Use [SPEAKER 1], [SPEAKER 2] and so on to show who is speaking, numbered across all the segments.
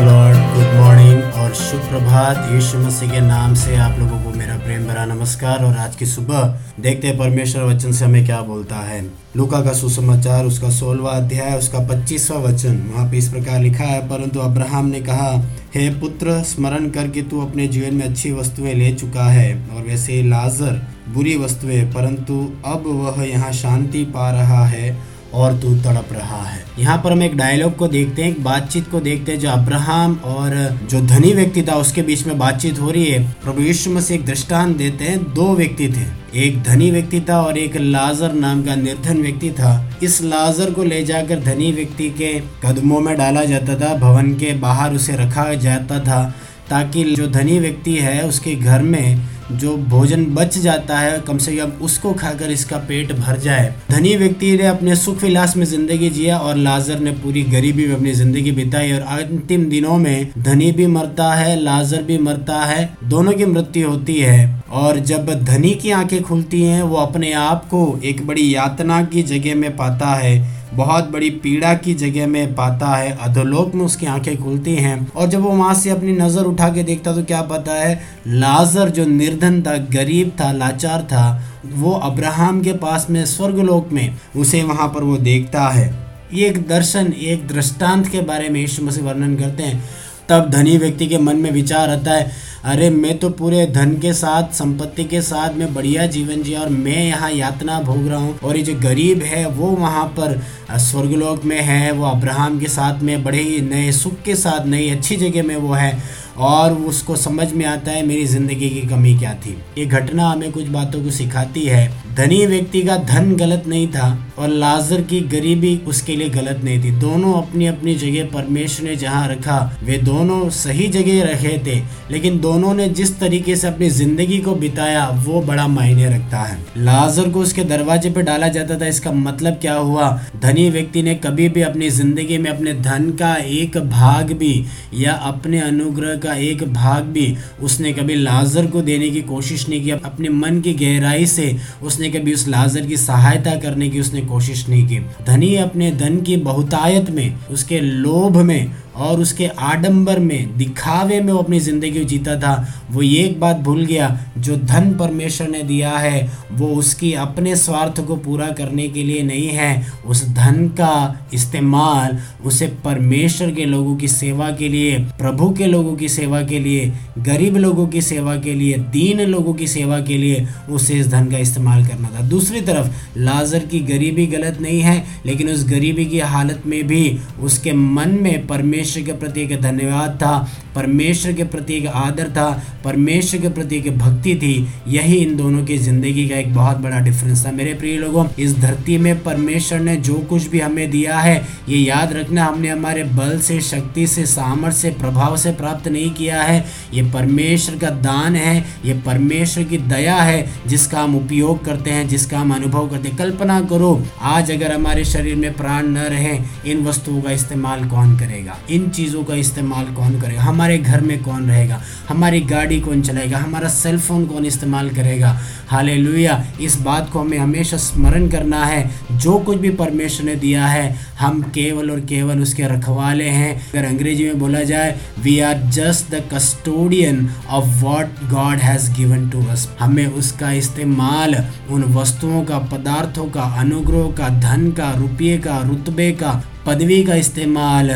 [SPEAKER 1] Lord good morning और शुभ प्रभात यीशु मसीह के नाम से आप लोगों को मेरा प्रेम भरा नमस्कार और आज की सुबह देखते हैं परमेश्वर वचन से हमें क्या बोलता है। लूका का सुसमाचार, उसका सोलवा अध्याय, उसका पच्चीसवा वचन। वहाँ पे इस प्रकार लिखा है, परंतु अब्राहम ने कहा, हे पुत्र, स्मरण करके तू अपने जीवन में अच्छी वस्तुएँ ले चुका है और वैसे लाजर बुरी वस्तुएँ, परंतु अब वह यहाँ शांति पा रहा है और तू तड़प रहा है। यहाँ पर हम एक डायलॉग को देखते हैं, एक बातचीत को देखते हैं, जो अब्राहम और जो धनी व्यक्ति था, उसके बीच में बातचीत हो रही है। प्रभु यीशु मसीह एक दृष्टांत देते हैं, दो व्यक्ति थे। एक धनी व्यक्ति था और एक लाजर नाम का निर्धन व्यक्ति था। इस लाजर को ले जाकर धनी व्यक्ति के कदमों में डाला जाता था, भवन के बाहर उसे रखा जाता था, ताकि जो धनी व्यक्ति है, उसके घर में जो भोजन बच जाता है, कम से कम उसको खाकर इसका पेट भर जाए। धनी व्यक्ति ने अपने सुख विलास में ज़िंदगी जिया और लाजर ने पूरी गरीबी में अपनी ज़िंदगी बिताई और अंतिम दिनों में धनी भी मरता है, लाजर भी मरता है, दोनों की मृत्यु होती है। और जब धनी की आँखें खुलती हैं, वो अपने आप को एक बड़ी यातना की जगह में पाता है। बहुत बड़ी पीड़ा की जगह में पाता है। अधोलोक में उसकी आँखें खुलती हैं और जब वो वहाँ से अपनी नज़र उठा के देखता तो क्या पता है, लाजर जो निर्धन था, गरीब था, लाचार था, वो अब्राहम के पास में, स्वर्गलोक में उसे वहाँ पर वो देखता है। ये एक दर्शन, एक दृष्टांत के बारे में यीशु मसीह वर्णन करते हैं। तब धनी व्यक्ति के मन में विचार आता है, अरे, मैं तो पूरे धन के साथ, संपत्ति के साथ, मैं बढ़िया जीवन जिया और मैं यहाँ यातना भोग रहा हूँ। और ये जो गरीब है, वो वहाँ पर स्वर्गलोक में है, वो अब्राहम के साथ में, बड़े ही नए सुख के साथ, नई अच्छी जगह में वो है। और उसको समझ में आता है, मेरी ज़िंदगी की कमी क्या थी? ये घटना हमें कुछ बातों को सिखाती है। धनी व्यक्ति का धन गलत नहीं था और लाजर की गरीबी उसके लिए गलत नहीं थी। दोनों अपनी अपनी जगह परमेश्वर ने जहाँ रखा, वे दोनों सही जगह रखे थे। लेकिन दोनों ने जिस तरीके से अपनी ज़िंदगी को बिताया, वो बड़ा मायने रखता है। लाजर को उसके दरवाजे पे डाला जाता था। इसका मतलब क्या हुआ? धनी व्यक्ति ने कभी भी अपनी ज़िंदगी में अपने धन का एक भाग भी या अपने अनुग्रह का एक भाग भी उसने कभी लाजर को देने की कोशिश नहीं की। अपने मन की गहराई से उसने कभी उस लाजर की सहायता करने की उसने कोशिश नहीं की। धनी अपने धन की बहुतायत में, उसके लोभ में और उसके आडंबर में, दिखावे में वो अपनी ज़िंदगी जीता था। वो ये एक बात भूल गया, जो धन परमेश्वर ने दिया है, वो उसकी अपने स्वार्थ को पूरा करने के लिए नहीं है। उस धन का इस्तेमाल, उसे परमेश्वर के लोगों की सेवा के लिए, प्रभु के लोगों की सेवा के लिए, गरीब लोगों की सेवा के लिए, दीन लोगों की सेवा के लिए, उसे इस धन का इस्तेमाल करना था। दूसरी तरफ़, लाजर की गरीबी गलत नहीं है, लेकिन उस गरीबी की हालत में भी, उसके मन में परमेश्वर परमेश्वर के प्रति एक धन्यवाद था, परमेश्वर के प्रति एक आदर था, परमेश्वर के प्रति एक भक्ति थी। यही इन दोनों की ज़िंदगी का एक बहुत बड़ा डिफरेंस था। मेरे प्रिय लोगों, इस धरती में परमेश्वर ने जो कुछ भी हमें दिया है, ये याद रखना, हमने हमारे बल से, शक्ति से, सामर्थ्य से, प्रभाव से प्राप्त नहीं किया है। ये परमेश्वर का दान है, ये परमेश्वर की दया है, जिसका हम उपयोग करते हैं, जिसका हम अनुभव करते हैं। कल्पना करो, आज अगर हमारे शरीर में प्राण न रहे, इन वस्तुओं का इस्तेमाल कौन करेगा? इन चीज़ों का इस्तेमाल कौन करेगा? हमारे घर में कौन रहेगा? हमारी गाड़ी कौन चलाएगा? हमारा सेल फ़ोन कौन इस्तेमाल करेगा? हाले इस बात को हमें हमेशा स्मरण करना है। जो कुछ भी परमेश्वर ने दिया है, हम केवल और केवल उसके रखवाले हैं। अगर अंग्रेज़ी में बोला जाए we are just the custodian of what God has given to us हमें उसका इस्तेमाल उन वस्तुओं का, पदार्थों का, अनुग्रह का, धन का, रुपये का, रुतबे का, पदवी का इस्तेमाल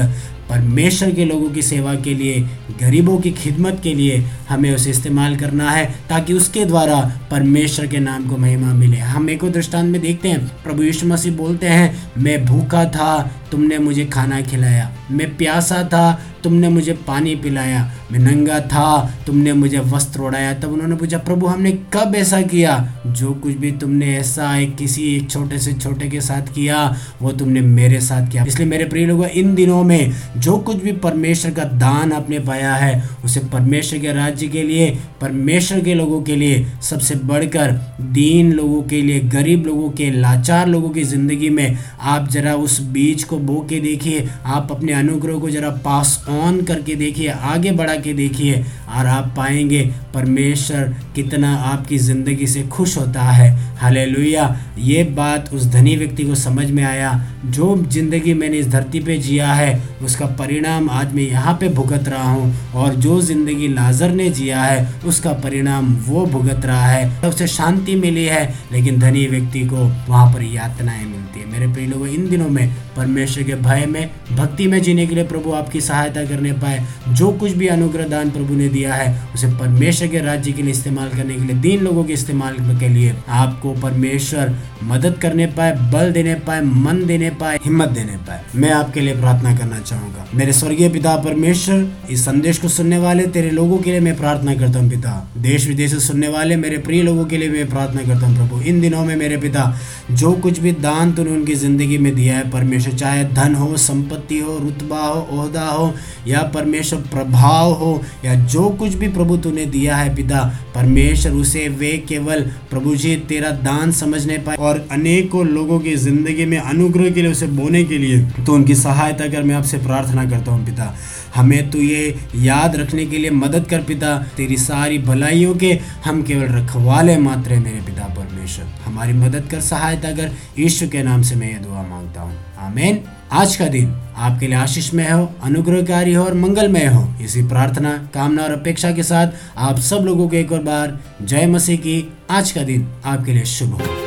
[SPEAKER 1] परमेश्वर के लोगों की सेवा के लिए, गरीबों की खिदमत के लिए हमें उसे इस्तेमाल करना है, ताकि उसके द्वारा परमेश्वर के नाम को महिमा मिले। हम एक और दृष्टांत में देखते हैं। प्रभु यीशु मसीह बोलते हैं, मैं भूखा था, तुमने मुझे खाना खिलाया। मैं प्यासा था तुमने मुझे पानी पिलाया, मैं नंगा था, तुमने मुझे वस्त्र उड़ाया तब उन्होंने पूछा, प्रभु, हमने कब ऐसा किया? जो कुछ भी तुमने ऐसा एक किसी एक छोटे से छोटे के साथ किया, वो तुमने मेरे साथ किया। इसलिए मेरे प्रिय लोगों, इन दिनों में जो कुछ भी परमेश्वर का दान आपने पाया है, उसे परमेश्वर के राज्य के लिए, परमेश्वर के लोगों के लिए, सबसे बढ़कर दीन लोगों के लिए, गरीब लोगों के, लाचार लोगों की ज़िंदगी में, आप जरा उस बीज को बो के देखिए। आप अपने अनुग्रह को जरा पास ऑन करके देखिए, आगे बढ़ा के देखिए, और आप पाएँगे परमेश्वर कितना आपकी ज़िंदगी से खुश होता है। हालेलुया। ये बात उस धनी व्यक्ति को समझ में आया। जो ज़िंदगी मैंने इस धरती पे जिया है, उसका परिणाम आज मैं यहाँ पे भुगत रहा हूँ, और जो ज़िंदगी लाजर ने जिया है, उसका परिणाम वो भुगत रहा है। उसे शांति मिली है, लेकिन धनी व्यक्ति को वहाँ पर यातनाएँ मिलती है। मेरे प्रिय लोगों, इन दिनों में परमेश्वर के भय में, भक्ति में जीने के लिए प्रभु आपकी सहायता करने पाए। जो कुछ भी अनुग्रह दान प्रभु ने दिया है, उसे परमेश्वर के राज्य के लिए इस्तेमाल करने के लिए, दीन लोगों के इस्तेमाल के लिए आपको परमेश्वर मदद करने पाए, बल देने पाए, मन देने पाए, हिम्मत देने पाए। मैं आपके लिए प्रार्थना करना चाहूँगा। मेरे स्वर्गीय पिता परमेश्वर, इस संदेश को सुनने वाले तेरे लोगों के लिए मैं प्रार्थना करता हूँ पिता। देश विदेश से सुनने वाले मेरे प्रिय लोगों के लिए मैं प्रार्थना करता हूँ प्रभु। इन दिनों में मेरे पिता, जो कुछ भी दान तूने उनकी ज़िंदगी में दिया है, परमेश्वर चाहे धन हो, संपत्ति हो, रुतबा हो, ओहदा हो या परमेश्वर प्रभाव हो या जो कुछ भी प्रभु तूने दिया है पिता, परमेश्वर उसे वे केवल प्रभु जी तेरा दान समझने पाए और अनेकों लोगों की ज़िंदगी में अनुग्रह के लिए उसे बोने के लिए तो उनकी सहायता कर मैं आपसे प्रार्थना करता हूँ पिता। हमें तो ये याद रखने के लिए मदद कर पिता, तेरी सारी भलाइयों के हम केवल रखवाले मात्र है मेरे पिता परमेश्वर। हमारी मदद कर, सहायता कर ईश्वर के नाम से मैं ये दुआ माँगता हूँ। आमीन। आज का दिन आपके लिए आशीषमय हो, अनुग्रहकारी हो और मंगलमय हो। इसी प्रार्थना, कामना और अपेक्षा के साथ आप सब लोगों को एक और बार जय मसीह की आज का दिन आपके लिए शुभ हो।